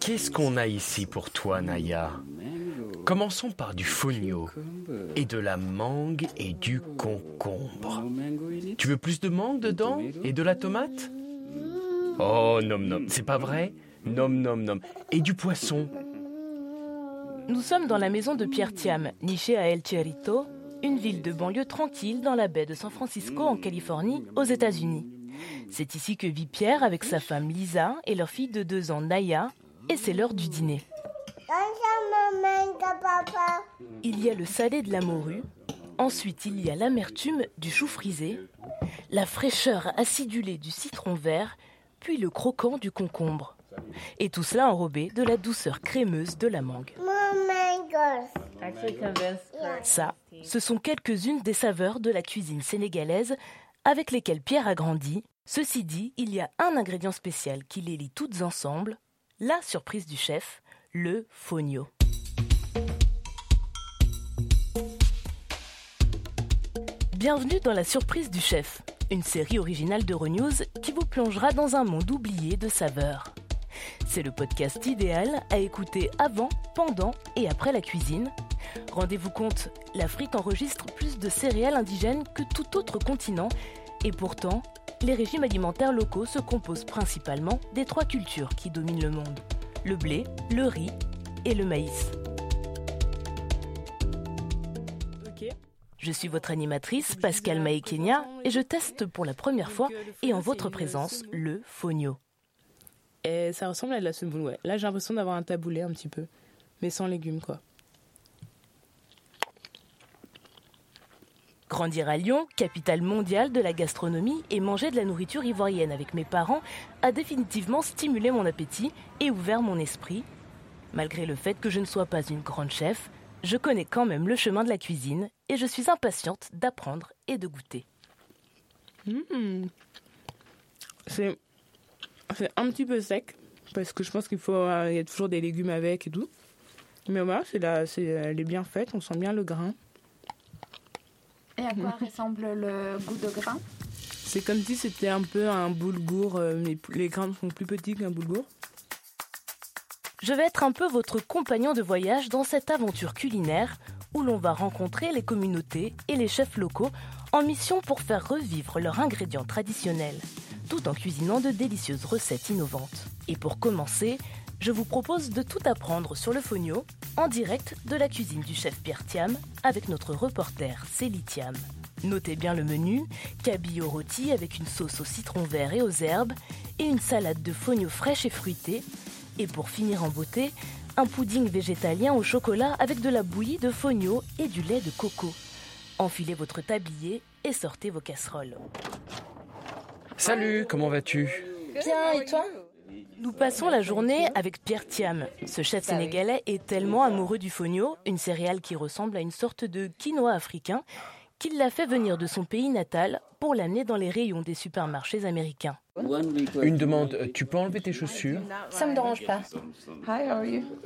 Qu'est-ce qu'on a ici pour toi, Naya? Commençons par du fonio et de la mangue et du concombre. Tu veux plus de mangue dedans et de la tomate? Oh, nom nom, c'est pas vrai? Nom nom nom. Et du poisson? Nous sommes dans la maison de Pierre Thiam, nichée à El Cerrito, une ville de banlieue tranquille dans la baie de San Francisco en Californie, aux États-Unis. C'est ici que vit Pierre avec sa femme Lisa et leur fille de deux ans Naya, et c'est l'heure du dîner. Il y a le salé de la morue, ensuite il y a l'amertume du chou frisé, la fraîcheur acidulée du citron vert, puis le croquant du concombre. Et tout cela enrobé de la douceur crémeuse de la mangue. Ça, ce sont quelques-unes des saveurs de la cuisine sénégalaise avec lesquelles Pierre a grandi. Ceci dit, il y a un ingrédient spécial qui les lie toutes ensemble, la surprise du chef, le fonio. Bienvenue dans La Surprise du Chef, une série originale d'Euronews qui vous plongera dans un monde oublié de saveurs. C'est le podcast idéal à écouter avant, pendant et après la cuisine. Rendez-vous compte, l'Afrique enregistre plus de céréales indigènes que tout autre continent et pourtant, les régimes alimentaires locaux se composent principalement des trois cultures qui dominent le monde. Le blé, le riz et le maïs. Je suis votre animatrice, Pascal Maekenia, et je teste pour la première fois, et en votre présence, le fonio. Et ça ressemble à de la semoule, ouais. Là, j'ai l'impression d'avoir un taboulé un petit peu, mais sans légumes, quoi. Grandir à Lyon, capitale mondiale de la gastronomie, et manger de la nourriture ivoirienne avec mes parents a définitivement stimulé mon appétit et ouvert mon esprit. Malgré le fait que je ne sois pas une grande chef, je connais quand même le chemin de la cuisine et je suis impatiente d'apprendre et de goûter. Mmh. C'est un petit peu sec parce que je pense qu'il faut euh, y a toujours des légumes avec et tout. Mais voilà, c'est là, c'est elle est bien faite, on sent bien le grain. Et à quoi ressemble le goût de grain C'est comme si c'était un peu un boulgour, euh, mais les grains sont plus petits qu'un boulgour. Je vais être un peu votre compagnon de voyage dans cette aventure culinaire où l'on va rencontrer les communautés et les chefs locaux en mission pour faire revivre leurs ingrédients traditionnels, tout en cuisinant de délicieuses recettes innovantes. Et pour commencer, je vous propose de tout apprendre sur le fonio en direct de la cuisine du chef Pierre Thiam avec notre reporter Célie Thiam. Notez bien le menu, cabillaud rôti avec une sauce au citron vert et aux herbes et une salade de fonio fraîche et fruitée et pour finir en beauté, un pudding végétalien au chocolat avec de la bouillie de fonio et du lait de coco. Enfilez votre tablier et sortez vos casseroles. Salut, comment vas-tu? Bien, et toi? Nous passons la journée avec Pierre Thiam. Ce chef sénégalais est tellement amoureux du fonio, une céréale qui ressemble à une sorte de quinoa africain, qu'il l'a fait venir de son pays natal pour l'amener dans les rayons des supermarchés américains. Une demande, tu peux enlever tes chaussures? Ça me dérange pas.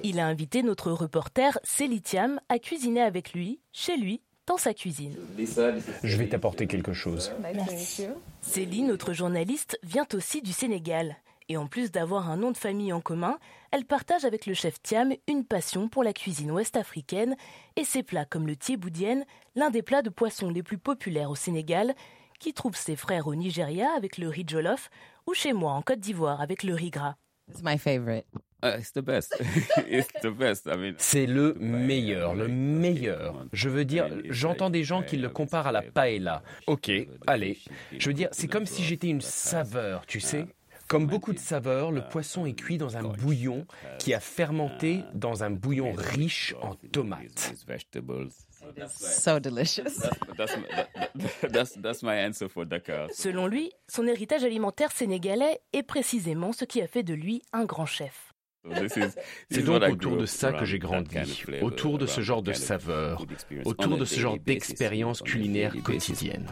Il a invité notre reporter Célie Thiam à cuisiner avec lui, chez lui, dans sa cuisine. Je vais t'apporter quelque chose. Célie, notre journaliste, vient aussi du Sénégal. Et en plus d'avoir un nom de famille en commun, elle partage avec le chef Thiam une passion pour la cuisine ouest-africaine et ses plats comme le thieboudienne, l'un des plats de poisson les plus populaires au Sénégal, qui trouve ses frères au Nigeria avec le riz jollof ou chez moi en Côte d'Ivoire avec le riz gras. C'est le meilleur, le meilleur. Je veux dire, j'entends des gens qui le comparent à la paella. Ok, allez. Je veux dire, c'est comme si j'étais une saveur, tu sais. Comme beaucoup de saveurs, le poisson est cuit dans un bouillon qui a fermenté dans un bouillon riche en tomates. So delicious. Selon lui, son héritage alimentaire sénégalais est précisément ce qui a fait de lui un grand chef. C'est donc autour de ça que j'ai grandi, autour de ce genre de saveurs, autour de ce genre d'expérience culinaire quotidienne.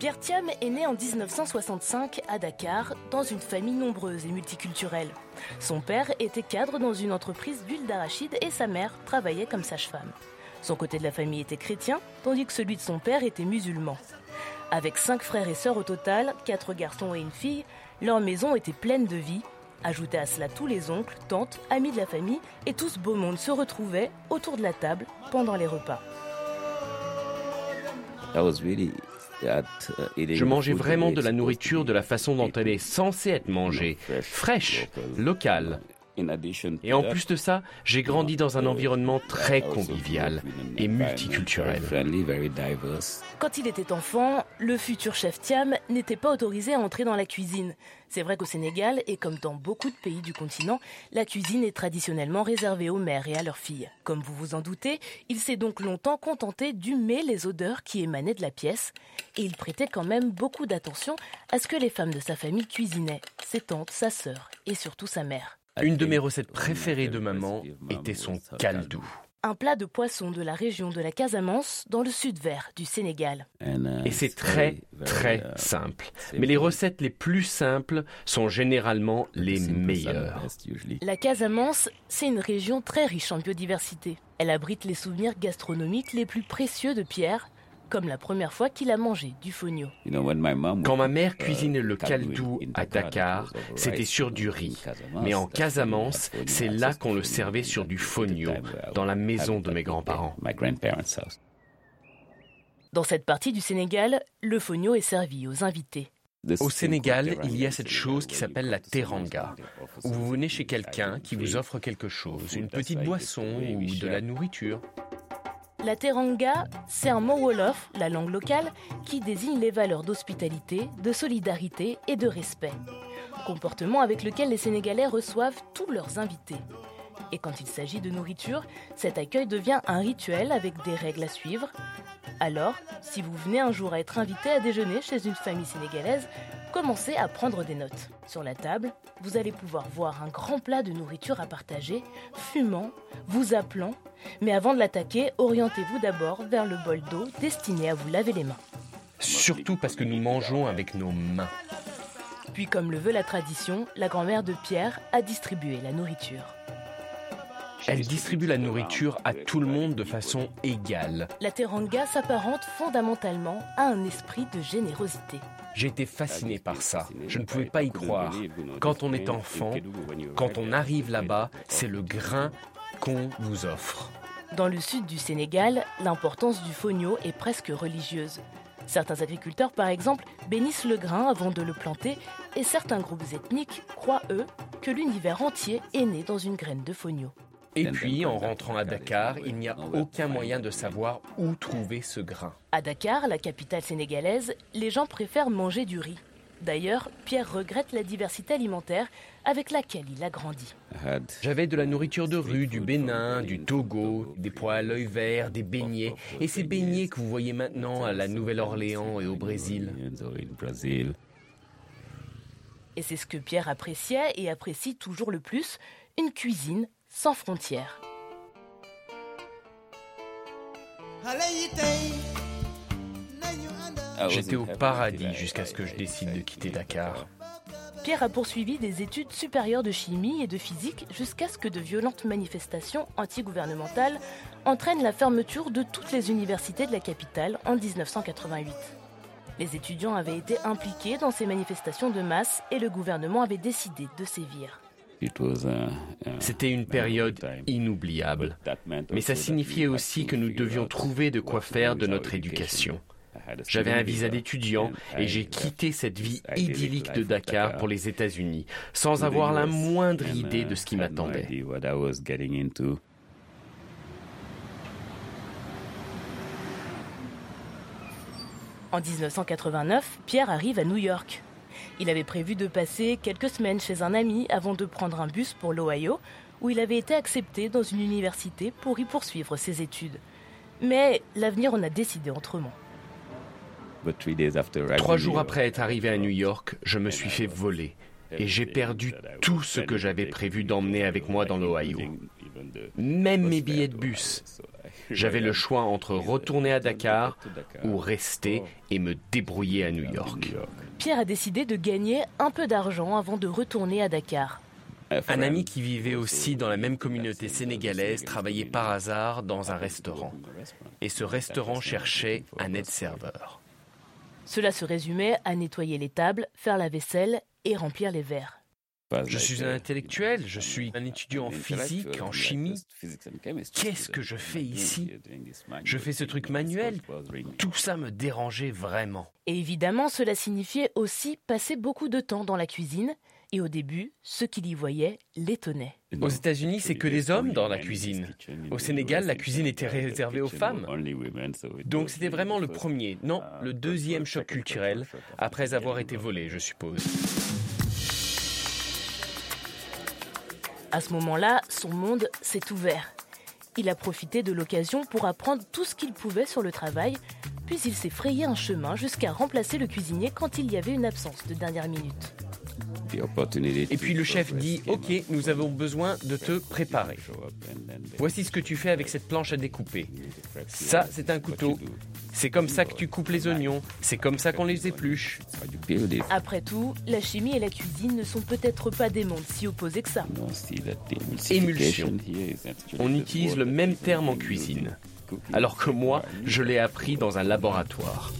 Pierre Thiam est né en 1965 à Dakar, dans une famille nombreuse et multiculturelle. Son père était cadre dans une entreprise d'huile d'arachide et sa mère travaillait comme sage-femme. Son côté de la famille était chrétien, tandis que celui de son père était musulman. Avec cinq frères et sœurs au total, quatre garçons et une fille, leur maison était pleine de vie. Ajoutez à cela tous les oncles, tantes, amis de la famille, et tout ce beau monde se retrouvait autour de la table pendant les repas. Je mangeais vraiment de la nourriture de la façon dont elle est censée être mangée, fraîche, locale. Et en plus de ça, j'ai grandi dans un environnement très convivial et multiculturel. Quand il était enfant, le futur chef Thiam n'était pas autorisé à entrer dans la cuisine. C'est vrai qu'au Sénégal, et comme dans beaucoup de pays du continent, la cuisine est traditionnellement réservée aux mères et à leurs filles. Comme vous vous en doutez, il s'est donc longtemps contenté d'humer les odeurs qui émanaient de la pièce, et il prêtait quand même beaucoup d'attention à ce que les femmes de sa famille cuisinaient, ses tantes, sa sœur et surtout sa mère. Une de mes recettes préférées de maman était son caldou. Un plat de poisson de la région de la Casamance, dans le sud vert du Sénégal. Et c'est très, très simple. Mais les recettes les plus simples sont généralement les meilleures. La Casamance, c'est une région très riche en biodiversité. Elle abrite les souvenirs gastronomiques les plus précieux de Pierre, comme la première fois qu'il a mangé du fonio. Quand ma mère cuisinait le caldou à Dakar, c'était sur du riz. Mais en Casamance, c'est là qu'on le servait sur du fonio, dans la maison de mes grands-parents. Dans cette partie du Sénégal, le fonio est servi aux invités. Au Sénégal, il y a cette chose qui s'appelle la teranga, où vous venez chez quelqu'un qui vous offre quelque chose, une petite boisson ou de la nourriture. La teranga, c'est un mot wolof, la langue locale, qui désigne les valeurs d'hospitalité, de solidarité et de respect. Comportement avec lequel les Sénégalais reçoivent tous leurs invités. Et quand il s'agit de nourriture, cet accueil devient un rituel avec des règles à suivre. Alors, si vous venez un jour à être invité à déjeuner chez une famille sénégalaise, commencez à prendre des notes. Sur la table, vous allez pouvoir voir un grand plat de nourriture à partager, fumant, vous appelant, mais avant de l'attaquer, orientez-vous d'abord vers le bol d'eau destiné à vous laver les mains. Surtout parce que nous mangeons avec nos mains. Puis comme le veut la tradition, la grand-mère de Pierre a distribué la nourriture. Elle distribue la nourriture à tout le monde de façon égale. La teranga s'apparente fondamentalement à un esprit de générosité. J'ai été fasciné par ça. Je ne pouvais pas y croire. Quand on est enfant, quand on arrive là-bas, c'est le grain qu'on vous offre. Dans le sud du Sénégal, l'importance du fonio est presque religieuse. Certains agriculteurs, par exemple, bénissent le grain avant de le planter et certains groupes ethniques croient, eux, que l'univers entier est né dans une graine de fonio. Et puis, en rentrant à Dakar, il n'y a aucun moyen de savoir où trouver ce grain. À Dakar, la capitale sénégalaise, les gens préfèrent manger du riz. D'ailleurs, Pierre regrette la diversité alimentaire avec laquelle il a grandi. J'avais de la nourriture de rue, du Bénin, du Togo, des pois à l'œil vert, des beignets, et ces beignets que vous voyez maintenant à la Nouvelle-Orléans et au Brésil. Et c'est ce que Pierre appréciait et apprécie toujours le plus, une cuisine sans frontières. J'étais au paradis jusqu'à ce que je décide de quitter Dakar. Pierre a poursuivi des études supérieures de chimie et de physique jusqu'à ce que de violentes manifestations antigouvernementales entraînent la fermeture de toutes les universités de la capitale en 1988. Les étudiants avaient été impliqués dans ces manifestations de masse et le gouvernement avait décidé de sévir. C'était une période inoubliable, mais ça signifiait aussi que nous devions trouver de quoi faire de notre éducation. J'avais un visa d'étudiant et j'ai quitté cette vie idyllique de Dakar pour les États-Unis, sans avoir la moindre idée de ce qui m'attendait. En 1989, Pierre arrive à New York. Il avait prévu de passer quelques semaines chez un ami avant de prendre un bus pour l'Ohio, où il avait été accepté dans une université pour y poursuivre ses études. Mais l'avenir en a décidé autrement. Trois jours après être arrivé à New York, je me suis fait voler et j'ai perdu tout ce que j'avais prévu d'emmener avec moi dans l'Ohio. Même mes billets de bus. J'avais le choix entre retourner à Dakar ou rester et me débrouiller à New York. Pierre a décidé de gagner un peu d'argent avant de retourner à Dakar. Un ami qui vivait aussi dans la même communauté sénégalaise travaillait par hasard dans un restaurant. Et ce restaurant cherchait un aide-serveur. Cela se résumait à nettoyer les tables, faire la vaisselle et remplir les verres. Je suis un intellectuel, je suis un étudiant en physique, en chimie. Qu'est-ce que je fais ici Je fais ce truc manuel. Tout ça me dérangeait vraiment. Et évidemment, cela signifiait aussi passer beaucoup de temps dans la cuisine. Et au début, ceux qui l'y voyaient l'étonnaient. Aux États-Unis, c'est que des hommes dans la cuisine. Au Sénégal, la cuisine était réservée aux femmes. Donc c'était vraiment le premier, non, le deuxième choc culturel, après avoir été volé, je suppose. À ce moment-là, son monde s'est ouvert. Il a profité de l'occasion pour apprendre tout ce qu'il pouvait sur le travail, puis il s'est frayé un chemin jusqu'à remplacer le cuisinier quand il y avait une absence de dernière minute. Et puis le chef dit, OK, nous avons besoin de te préparer. Voici ce que tu fais avec cette planche à découper. Ça, c'est un couteau. C'est comme ça que tu coupes les oignons. C'est comme ça qu'on les épluche. Après tout, la chimie et la cuisine ne sont peut-être pas des mondes si opposés que ça. Émulsion. On utilise le même terme en cuisine. Alors que moi, je l'ai appris dans un laboratoire.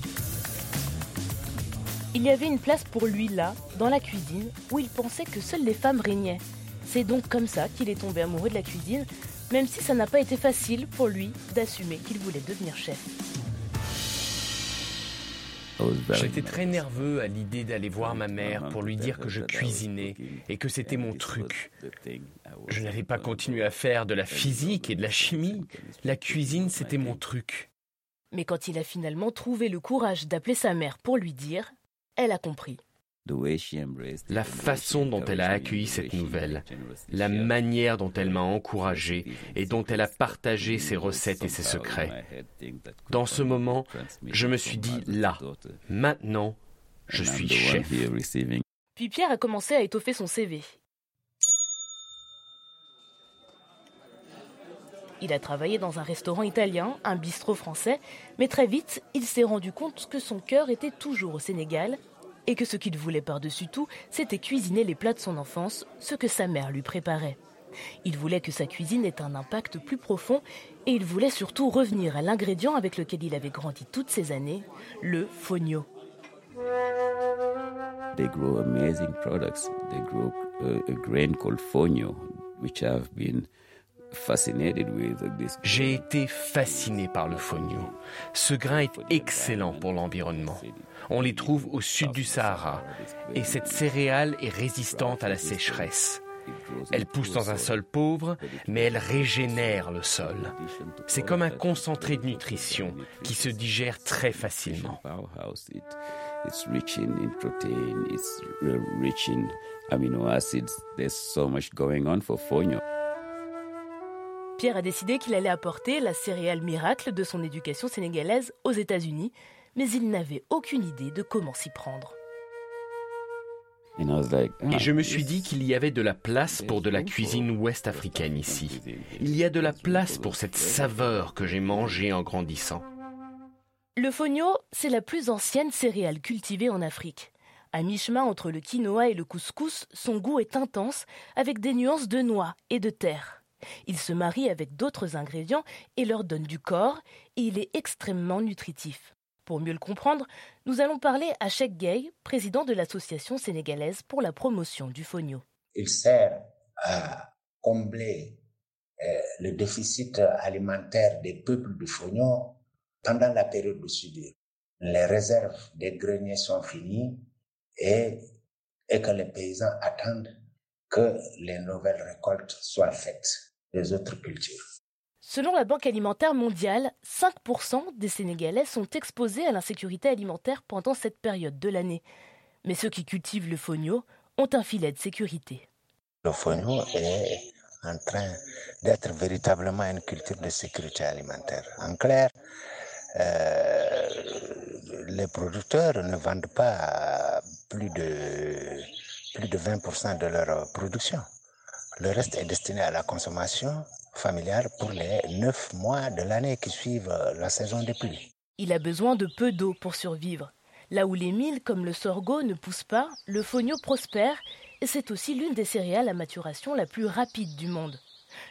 Il y avait une place pour lui là, dans la cuisine, où il pensait que seules les femmes régnaient. C'est donc comme ça qu'il est tombé amoureux de la cuisine, même si ça n'a pas été facile pour lui d'assumer qu'il voulait devenir chef. J'étais très nerveux à l'idée d'aller voir ma mère pour lui dire que je cuisinais et que c'était mon truc. Je n'allais pas continuer à faire de la physique et de la chimie. La cuisine, c'était mon truc. Mais quand il a finalement trouvé le courage d'appeler sa mère pour lui dire, elle a compris. La façon dont elle a accueilli cette nouvelle, la manière dont elle m'a encouragé et dont elle a partagé ses recettes et ses secrets. Dans ce moment, je me suis dit là, maintenant, je suis chef. Puis Pierre a commencé à étoffer son CV. Il a travaillé dans un restaurant italien, un bistrot français, mais très vite, il s'est rendu compte que son cœur était toujours au Sénégal et que ce qu'il voulait par-dessus tout, c'était cuisiner les plats de son enfance, ce que sa mère lui préparait. Il voulait que sa cuisine ait un impact plus profond et il voulait surtout revenir à l'ingrédient avec lequel il avait grandi toutes ces années, le fogno. They grow amazing products. They grow a, grain called fogno, which have been j'ai été fasciné par le fonio. Ce grain est excellent pour l'environnement. On les trouve au sud du Sahara et cette céréale est résistante à la sécheresse. Elle pousse dans un sol pauvre, mais elle régénère le sol. C'est comme un concentré de nutrition qui se digère très facilement. Pierre a décidé qu'il allait apporter la céréale miracle de son éducation sénégalaise aux États-Unis, mais il n'avait aucune idée de comment s'y prendre. Et je me suis dit qu'il y avait de la place pour de la cuisine ouest africaine ici. Il y a de la place pour cette saveur que j'ai mangée en grandissant. Le fogno, c'est la plus ancienne céréale cultivée en Afrique. À mi-chemin entre le quinoa et le couscous, son goût est intense avec des nuances de noix et de terre. Il se marie avec d'autres ingrédients et leur donne du corps et il est extrêmement nutritif. Pour mieux le comprendre, nous allons parler à Cheikh Gay, président de l'Association sénégalaise pour la promotion du fonio. Il sert à combler euh, le déficit alimentaire des peuples du fonio pendant la période de soudure. Les réserves des greniers sont finies et, et que les paysans attendent que les nouvelles récoltes soient faites autres cultures. Selon la Banque alimentaire mondiale, 5% des Sénégalais sont exposés à l'insécurité alimentaire pendant cette période de l'année. Mais ceux qui cultivent le fonio ont un filet de sécurité. Le fonio est en train d'être véritablement une culture de sécurité alimentaire. En clair, euh, les producteurs ne vendent pas plus de, plus de 20% de leur production. Le reste est destiné à la consommation familiale pour les neuf mois de l'année qui suivent la saison des pluies. Il a besoin de peu d'eau pour survivre. Là où les milles comme le sorgho ne poussent pas, le fonio prospère et c'est aussi l'une des céréales à maturation la plus rapide du monde.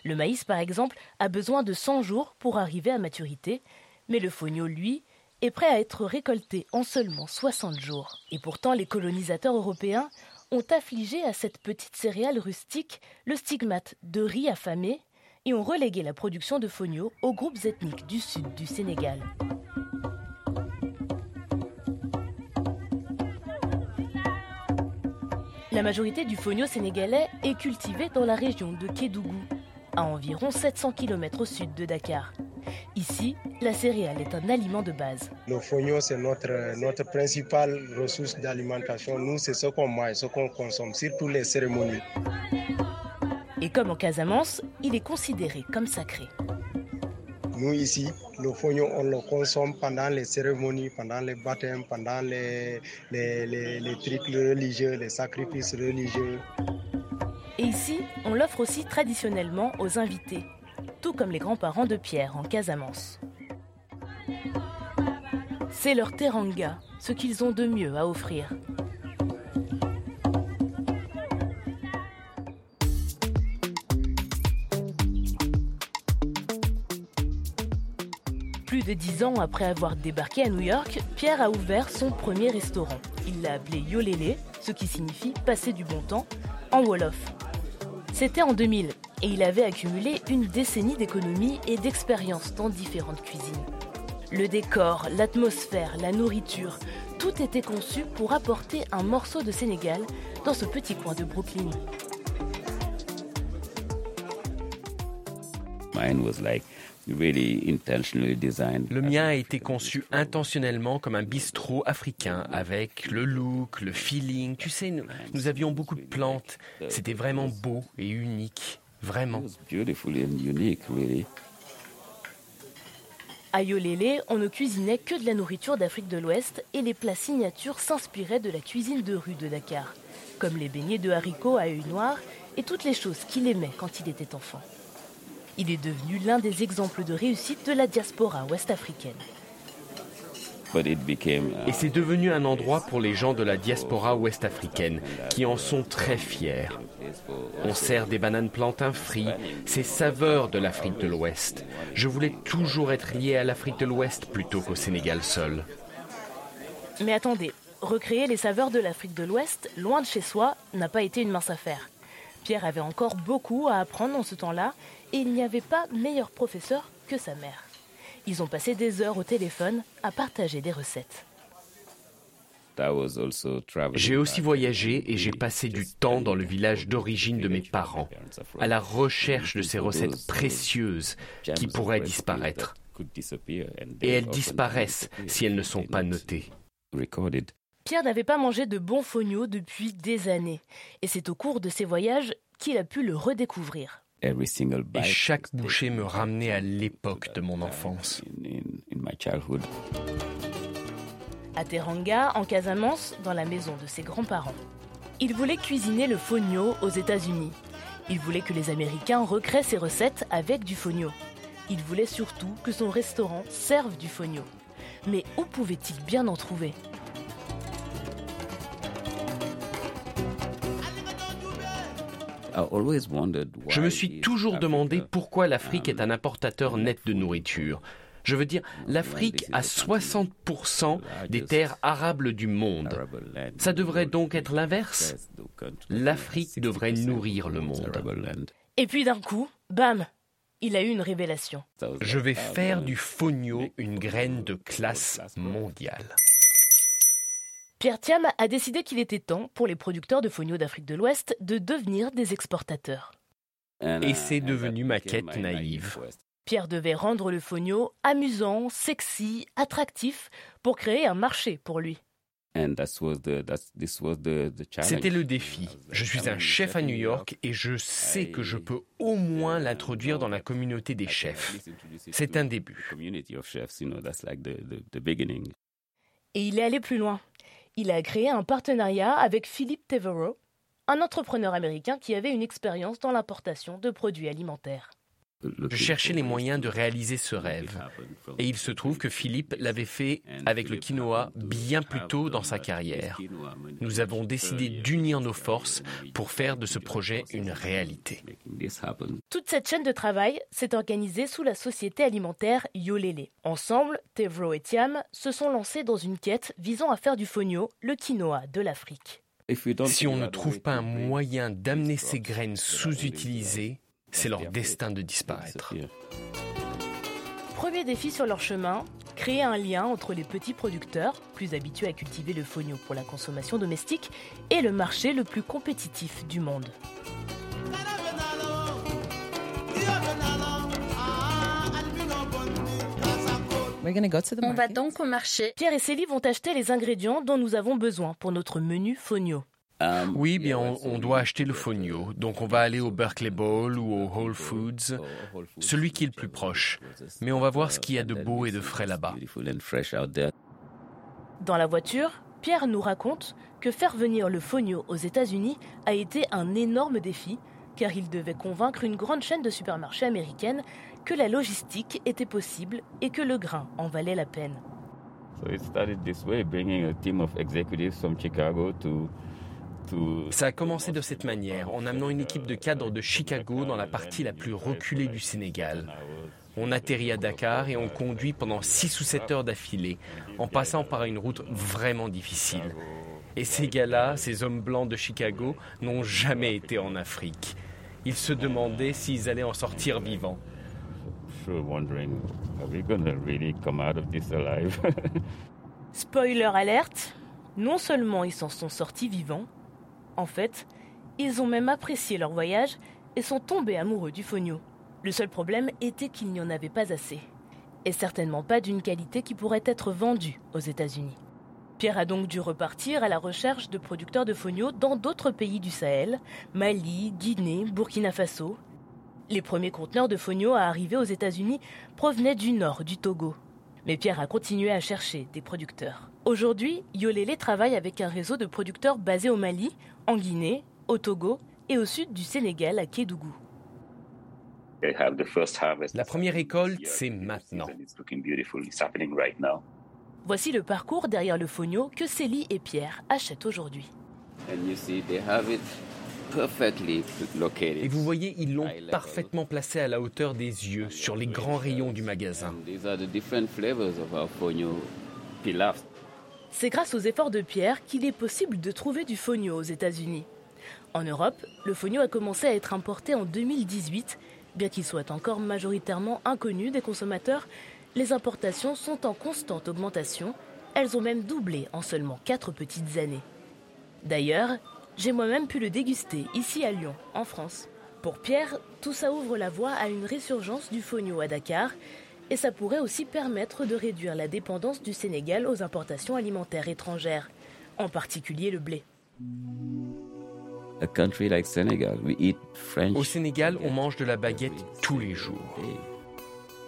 Le maïs, par exemple, a besoin de 100 jours pour arriver à maturité, mais le fonio, lui, est prêt à être récolté en seulement 60 jours. Et pourtant, les colonisateurs européens ont affligé à cette petite céréale rustique le stigmate de riz affamé et ont relégué la production de fonio aux groupes ethniques du sud du Sénégal. La majorité du fonio sénégalais est cultivée dans la région de Kédougou, à environ 700 km au sud de Dakar. Ici, la céréale est un aliment de base. Le fonio, c'est notre, notre principale ressource d'alimentation. Nous, c'est ce qu'on mange, ce qu'on consomme, surtout les cérémonies. Et comme en Casamance, il est considéré comme sacré. Nous, ici, le fonio, on le consomme pendant les cérémonies, pendant les baptêmes, pendant les, les, les, les trucs religieux, les sacrifices religieux. Et ici, on l'offre aussi traditionnellement aux invités, tout comme les grands-parents de Pierre en Casamance. C'est leur teranga, ce qu'ils ont de mieux à offrir. Plus de dix ans après avoir débarqué à New York, Pierre a ouvert son premier restaurant. Il l'a appelé Yolele, ce qui signifie passer du bon temps, en Wolof. C'était en 2000 et il avait accumulé une décennie d'économie et d'expérience dans différentes cuisines. Le décor, l'atmosphère, la nourriture, tout était conçu pour apporter un morceau de Sénégal dans ce petit coin de Brooklyn. Le mien a été conçu intentionnellement comme un bistrot africain avec le look, le feeling. Tu sais, nous, nous avions beaucoup de plantes. C'était vraiment beau et unique. Vraiment. It was beautiful and unique, really. À Yolele, on ne cuisinait que de la nourriture d'Afrique de l'Ouest et les plats signatures s'inspiraient de la cuisine de rue de Dakar, comme les beignets de haricots à œil noir et toutes les choses qu'il aimait quand il était enfant. Il est devenu l'un des exemples de réussite de la diaspora ouest-africaine. Uh, Et c'est devenu un endroit pour les gens de la diaspora ouest-africaine qui en sont très fiers. On sert des bananes plantains frites, ces saveurs de l'Afrique de l'Ouest. Je voulais toujours être lié à l'Afrique de l'Ouest plutôt qu'au Sénégal seul. Mais attendez, recréer les saveurs de l'Afrique de l'Ouest, loin de chez soi, n'a pas été une mince affaire. Pierre avait encore beaucoup à apprendre en ce temps-là et il n'y avait pas meilleur professeur que sa mère. Ils ont passé des heures au téléphone à partager des recettes. J'ai aussi voyagé et j'ai passé du temps dans le village d'origine de mes parents, à la recherche de ces recettes précieuses qui pourraient disparaître. Et elles disparaissent si elles ne sont pas not notées. Pierre n'avait pas mangé de bons fognos depuis des années. Et c'est au cours de ses voyages qu'il a pu le redécouvrir. Every single Et chaque bouchée me ramenait à l'époque de mon enfance. In, in, in my childhood. À Teranga, en Casamance, dans la maison de ses grands-parents. Il voulait cuisiner le fogno aux États-Unis. Il voulait que les Américains recréent ses recettes avec du fogno. Il voulait surtout que son restaurant serve du fogno. Mais où pouvait-il bien en trouver? Je me suis is toujours demandé Africa, pourquoi l'Afrique est un um, importateur net de nourriture. Je veux dire, l'Afrique a 60% des terres arables du monde. Ça devrait donc être l'inverse. L'Afrique devrait 60% nourrir le monde. Et puis d'un coup, bam Il a eu une révélation. Je vais faire du fogno une graine de classe mondiale. Pierre Thiam a décidé qu'il était temps pour les producteurs de fogno d'Afrique de l'Ouest de devenir des exportateurs. Et uh, c'est devenu ma quête naïve. Pierre devait rendre le fogno amusant, sexy, attractif pour créer un marché pour lui. C'était le défi. Je suis un chef à New York et je sais que je peux au moins l'introduire dans la communauté des chefs. C'est un début. Et il est allé plus loin. Il a créé un partenariat avec Philippe Tevereau, un entrepreneur américain qui avait une expérience dans l'importation de produits alimentaires. Je cherchais les moyens de réaliser ce rêve. Et il se trouve que Philippe l'avait fait avec le quinoa bien plus tôt dans sa carrière. Nous avons décidé d'unir nos forces pour faire de ce projet une réalité. Toute cette chaîne de travail s'est organisée sous la société alimentaire Yolele. Ensemble, Tevro et Tiam se sont lancés dans une quête visant à faire du fonio le quinoa de l'Afrique. Si on ne trouve pas un moyen d'amener ces graines sous-utilisées, c'est leur destin de disparaître. Premier défi sur leur chemin, créer un lien entre les petits producteurs, plus habitués à cultiver le fonio pour la consommation domestique, et le marché le plus compétitif du monde. On va donc au marché. Pierre et Célie vont acheter les ingrédients dont nous avons besoin pour notre menu fonio. Um, Oui, bien, on, on doit acheter le fonio. Donc, on va aller au Berkeley Bowl ou au Whole Foods, celui qui est le plus proche. Mais on va voir ce qu'il y a de beau et de frais là-bas. Dans la voiture, Pierre nous raconte que faire venir le fonio aux États-Unis a été un énorme défi, car il devait convaincre une grande chaîne de supermarchés américaine que la logistique était possible et que le grain en valait la peine. So it started this way, bringing a team of executives from Chicago to Ça a commencé de cette manière, en amenant une équipe de cadres de Chicago dans la partie la plus reculée du Sénégal. On atterrit à Dakar et on conduit pendant 6 ou 7 heures d'affilée, en passant par une route vraiment difficile. Et ces gars-là, ces hommes blancs de Chicago, n'ont jamais été en Afrique. Ils se demandaient s'ils allaient en sortir vivants. sure wondering, are we gonna really come out of this alive? Spoiler alerte, non seulement ils s'en sont sortis vivants, en fait, ils ont même apprécié leur voyage et sont tombés amoureux du fonio. Le seul problème était qu'il n'y en avait pas assez, et certainement pas d'une qualité qui pourrait être vendue aux États-Unis. Pierre a donc dû repartir à la recherche de producteurs de fonio dans d'autres pays du Sahel, Mali, Guinée, Burkina Faso. Les premiers conteneurs de fonio à arriver aux États-Unis provenaient du nord du Togo. Mais Pierre a continué à chercher des producteurs. Aujourd'hui, Yolele travaille avec un réseau de producteurs basés au Mali, en Guinée, au Togo et au sud du Sénégal à Kédougou. They have the first harvest. La première récolte, c'est maintenant. It's looking beautiful. It's happening right now. Voici le parcours derrière le fonio que Célie et Pierre achètent aujourd'hui. And you see, they have it perfectly located. Et vous voyez, ils l'ont parfaitement placé à la hauteur des yeux, sur les grands rayons du magasin. C'est grâce aux efforts de Pierre qu'il est possible de trouver du fonio aux États-Unis. En Europe, le fonio a commencé à être importé en 2018. Bien qu'il soit encore majoritairement inconnu des consommateurs, les importations sont en constante augmentation. Elles ont même doublé en seulement 4 petites années. D'ailleurs, j'ai moi-même pu le déguster ici à Lyon, en France. Pour Pierre, tout ça ouvre la voie à une résurgence du fonio à Dakar et ça pourrait aussi permettre de réduire la dépendance du Sénégal aux importations alimentaires étrangères, en particulier le blé. A country like Senegal, we eat French. Au Sénégal, on mange de la baguette tous les jours.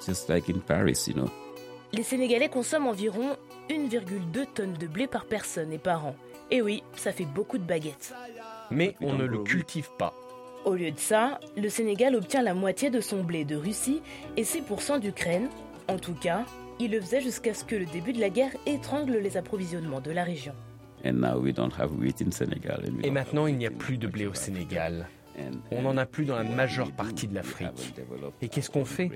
Just like in Paris, you know. Les Sénégalais consomment environ 1,2 tonnes de blé par personne et par an. Et oui, ça fait beaucoup de baguettes. Mais on ne le cultive pas. Au lieu de ça, le Sénégal obtient la moitié de son blé de Russie et 6% d'Ukraine. En tout cas, il le faisait jusqu'à ce que le début de la guerre étrangle les approvisionnements de la région. Et maintenant, il n'y a plus de blé au Sénégal. On n'en a plus dans la majeure partie de l'Afrique. Et qu'est-ce qu'on fait?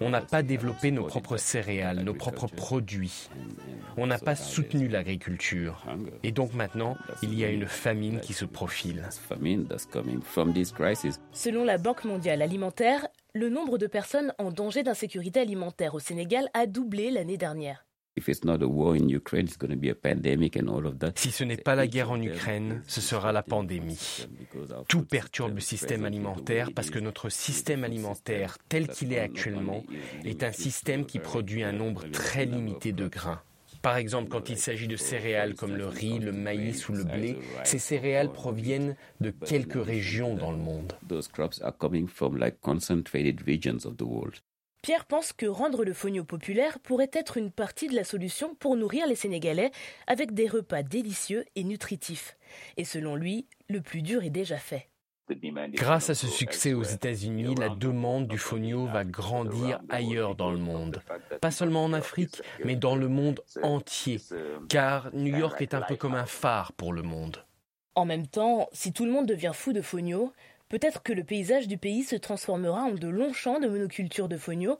On n'a pas développé nos propres céréales, nos propres produits. On n'a pas soutenu l'agriculture. Et donc maintenant, il y a une famine qui se profile. famine that's coming from this crisis. Selon la Banque mondiale alimentaire, le nombre de personnes en danger d'insécurité alimentaire au Sénégal a doublé l'année dernière. If it's not a war in Ukraine, it's going to be a pandemic and all of that. Si ce n'est pas la guerre en Ukraine, ce sera la pandémie. Tout perturbe le système alimentaire parce que notre système alimentaire tel qu'il est actuellement est un système qui produit un nombre très limité de grains. Par exemple, quand il s'agit de céréales comme le riz, le maïs ou le blé, ces céréales proviennent de quelques régions dans le monde. Pierre pense que rendre le fonio populaire pourrait être une partie de la solution pour nourrir les Sénégalais avec des repas délicieux et nutritifs. Et selon lui, le plus dur est déjà fait. Grâce à ce succès aux États-Unis, la demande du fonio va grandir ailleurs dans le monde. Pas seulement en Afrique, mais dans le monde entier, car New York est un peu comme un phare pour le monde. En même temps, si tout le monde devient fou de fonio, peut-être que le paysage du pays se transformera en de longs champs de monoculture de fonio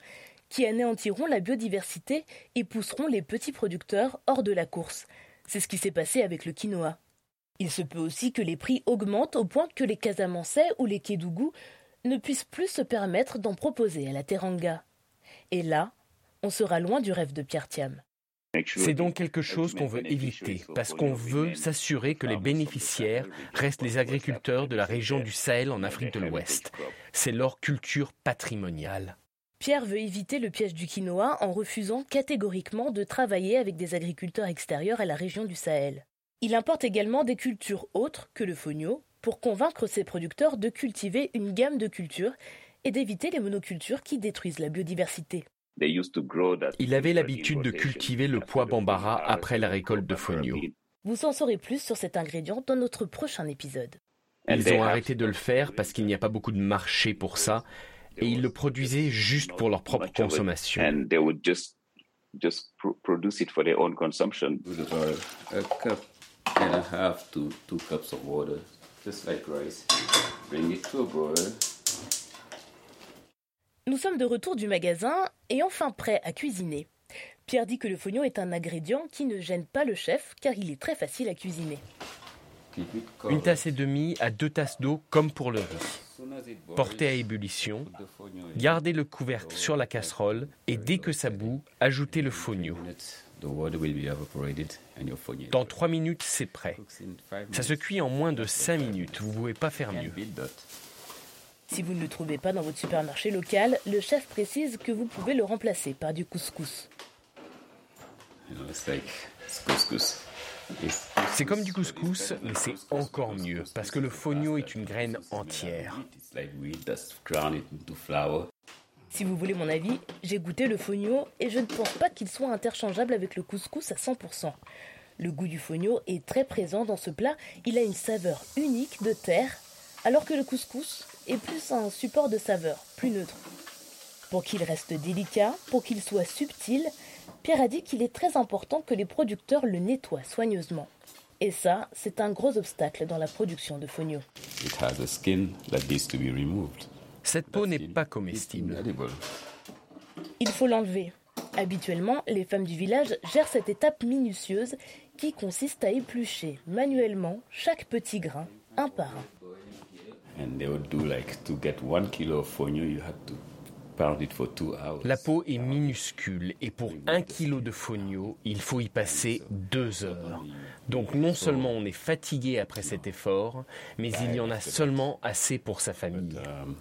qui anéantiront la biodiversité et pousseront les petits producteurs hors de la course. C'est ce qui s'est passé avec le quinoa. Il se peut aussi que les prix augmentent au point que les Casamançais ou les Kédougous ne puissent plus se permettre d'en proposer à la Teranga. Et là, on sera loin du rêve de Pierre. C'est donc quelque chose qu'on veut éviter, parce qu'on veut s'assurer que les bénéficiaires restent les agriculteurs de la région du Sahel en Afrique de l'Ouest. C'est leur culture patrimoniale. Pierre veut éviter le piège du quinoa en refusant catégoriquement de travailler avec des agriculteurs extérieurs à la région du Sahel. Il importe également des cultures autres que le fonio pour convaincre ses producteurs de cultiver une gamme de cultures et d'éviter les monocultures qui détruisent la biodiversité. Il avait l'habitude de cultiver le pois bambara après la récolte de fonio. Vous en saurez plus sur cet ingrédient dans notre prochain épisode. Ils ont arrêté de le faire parce qu'il n'y a pas beaucoup de marché pour ça et ils le produisaient juste pour leur propre consommation. and a half to two cups of water, just like rice. Bring it to a boil. Nous sommes de retour du magasin et enfin prêts à cuisiner. Pierre dit que le fognon est un ingrédient qui ne gêne pas le chef car il est très facile à cuisiner. Une tasse et demie à deux tasses d'eau comme pour le riz. Portez à ébullition, gardez le couvercle sur la casserole et dès que ça bout, ajoutez le fognon. Dans 3 minutes, c'est prêt. Ça se cuit en moins de 5 minutes. Vous ne pouvez pas faire mieux. Si vous ne le trouvez pas dans votre supermarché local, le chef précise que vous pouvez le remplacer par du couscous. C'est comme du couscous, mais c'est encore mieux, parce que le fonio est une graine entière. Si vous voulez mon avis, j'ai goûté le fonio et je ne pense pas qu'il soit interchangeable avec le couscous à 100%. Le goût du fonio est très présent dans ce plat, il a une saveur unique de terre, alors que le couscous est plus un support de saveur, plus neutre. Pour qu'il reste délicat, pour qu'il soit subtil, Pierre a dit qu'il est très important que les producteurs le nettoient soigneusement. Et ça, c'est un gros obstacle dans la production de fonio. Cette peau n'est pas comestible. Il faut l'enlever. Habituellement, les femmes du village gèrent cette étape minutieuse qui consiste à éplucher manuellement chaque petit grain, un par un. La peau est minuscule et pour un kilo de fonio, il faut y passer deux heures. Donc non seulement on est fatigué après cet effort, mais il y en a seulement assez pour sa famille. Um,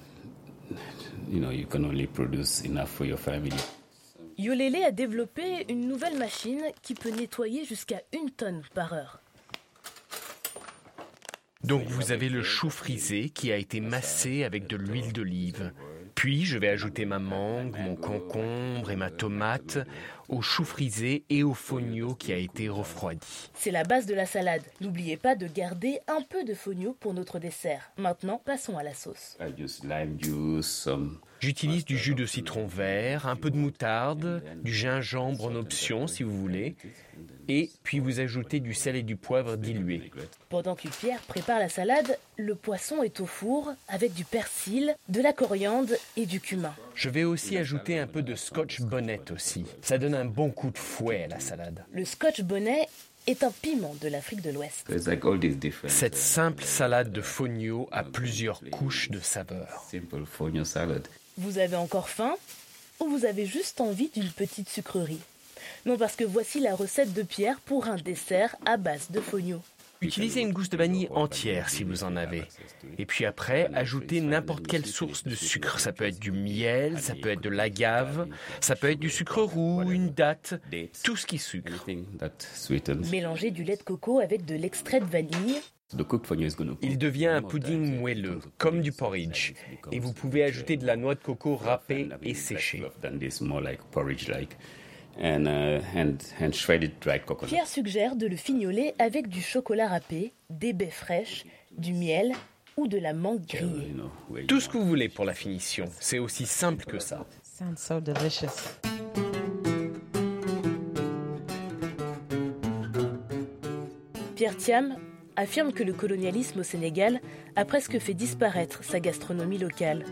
Yolele a développé une nouvelle machine qui peut nettoyer jusqu'à une tonne par heure. Donc vous avez le chou frisé qui a été massé avec de l'huile d'olive. Puis je vais ajouter ma mangue, mon concombre et ma tomate au chou frisé et au fonio qui a été refroidi. C'est la base de la salade. N'oubliez pas de garder un peu de fonio pour notre dessert. Maintenant, passons à la sauce. J'utilise du jus de citron vert, un peu de moutarde, du gingembre en option si vous voulez, et puis vous ajoutez du sel et du poivre dilué. Pendant que Pierre prépare la salade, le poisson est au four avec du persil, de la coriandre et du cumin. Je vais aussi ajouter un peu de scotch bonnet aussi. Ça donne un bon coup de fouet à la salade. Le scotch bonnet est un piment de l'Afrique de l'Ouest. Cette simple salade de fonio a plusieurs couches de saveurs. Vous avez encore faim ou vous avez juste envie d'une petite sucrerie? Non, parce que voici la recette de Pierre pour un dessert à base de fonio. Utilisez une gousse de vanille entière si vous en avez. Et puis après, ajoutez n'importe quelle source de sucre. Ça peut être du miel, ça peut être de l'agave, ça peut être du sucre roux, une date, tout ce qui sucre. Mélangez du lait de coco avec de l'extrait de vanille. Il devient un pudding moelleux, comme du porridge. Et vous pouvez ajouter de la noix de coco râpée et séchée. Uh, Pierre suggère de le fignoler avec du chocolat râpé, des baies fraîches, du miel ou de la mangue grillée. Tout ce que vous voulez pour la finition, c'est aussi simple que ça. Sounds so delicious. Pierre Thiam affirme que le colonialisme au Sénégal a presque fait disparaître sa gastronomie locale.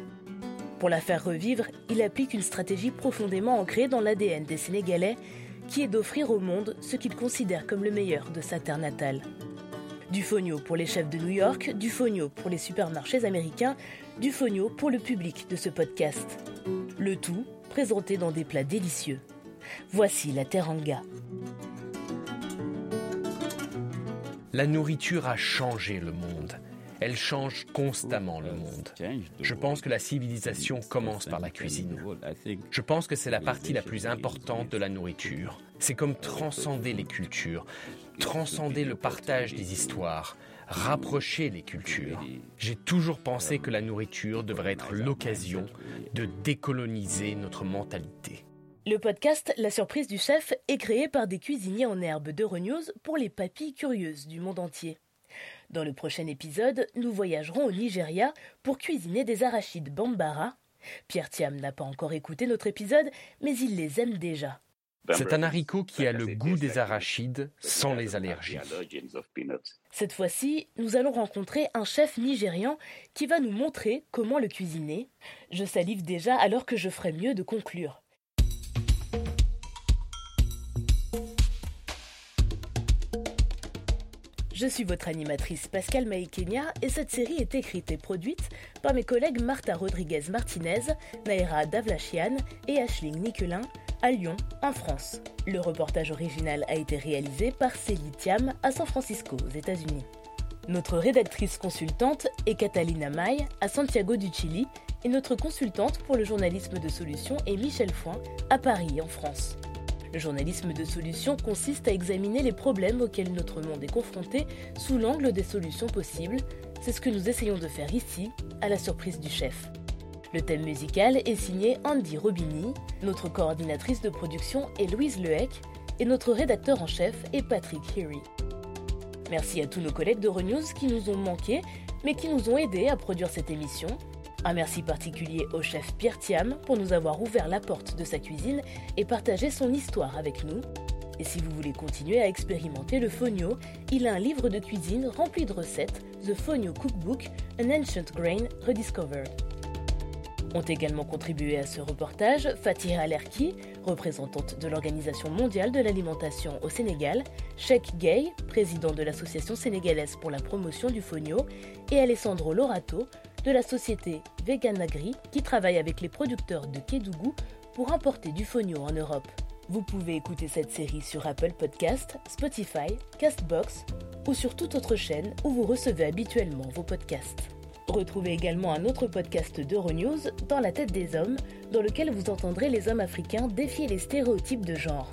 Pour la faire revivre, il applique une stratégie profondément ancrée dans l'ADN des Sénégalais, qui est d'offrir au monde ce qu'il considère comme le meilleur de sa terre natale. Du fogno pour les chefs de New York, du fogno pour les supermarchés américains, du fogno pour le public de ce podcast. Le tout présenté dans des plats délicieux. Voici la teranga. La nourriture a changé le monde. Elle change constamment le monde. Je pense que la civilisation commence par la cuisine. Je pense que c'est la partie la plus importante de la nourriture. C'est comme transcender les cultures, transcender le partage des histoires, rapprocher les cultures. J'ai toujours pensé que la nourriture devrait être l'occasion de décoloniser notre mentalité. Le podcast La surprise du chef est créé par des cuisiniers en herbe d'Euronews pour les papilles curieuses du monde entier. Dans le prochain épisode, nous voyagerons au Nigeria pour cuisiner des arachides bambara. Pierre Thiam n'a pas encore écouté notre épisode, mais il les aime déjà. C'est un haricot qui a le goût des arachides sans les allergies. Cette fois-ci, nous allons rencontrer un chef nigérian qui va nous montrer comment le cuisiner. Je salive déjà alors que je ferais mieux de conclure. Je suis votre animatrice Pascal Maïkenia et cette série est écrite et produite par mes collègues Martha Rodriguez Martinez, Naira Davlachian et Ashling Nicolin à Lyon, en France. Le reportage original a été réalisé par Célie Thiam à San Francisco, aux États-Unis. Notre rédactrice consultante est Catalina May à Santiago du Chili et notre consultante pour le journalisme de solution est Michel Foin à Paris, en France. Le journalisme de solution consiste à examiner les problèmes auxquels notre monde est confronté sous l'angle des solutions possibles. C'est ce que nous essayons de faire ici, à la surprise du chef. Le thème musical est signé Andy Robini, notre coordinatrice de production est Louise Lehec et notre rédacteur en chef est Patrick Heary. Merci à tous nos collègues d'Euronews qui nous ont manqué, mais qui nous ont aidés à produire cette émission. Un merci particulier au chef Pierre Thiam pour nous avoir ouvert la porte de sa cuisine et partagé son histoire avec nous. Et si vous voulez continuer à expérimenter le fonio, il a un livre de cuisine rempli de recettes, The Fonio Cookbook, An Ancient Grain Rediscovered. Ont également contribué à ce reportage Fatih Alerki, représentante de l'Organisation mondiale de l'alimentation au Sénégal, Sheikh Gay, président de l'Association sénégalaise pour la promotion du fonio, et Alessandro Lorato, de la société Veganagri qui travaille avec les producteurs de Kédougou pour importer du fonio en Europe. Vous pouvez écouter cette série sur Apple Podcast, Spotify, Castbox ou sur toute autre chaîne où vous recevez habituellement vos podcasts. Retrouvez également un autre podcast d'Euronews, Dans la tête des hommes, dans lequel vous entendrez les hommes africains défier les stéréotypes de genre.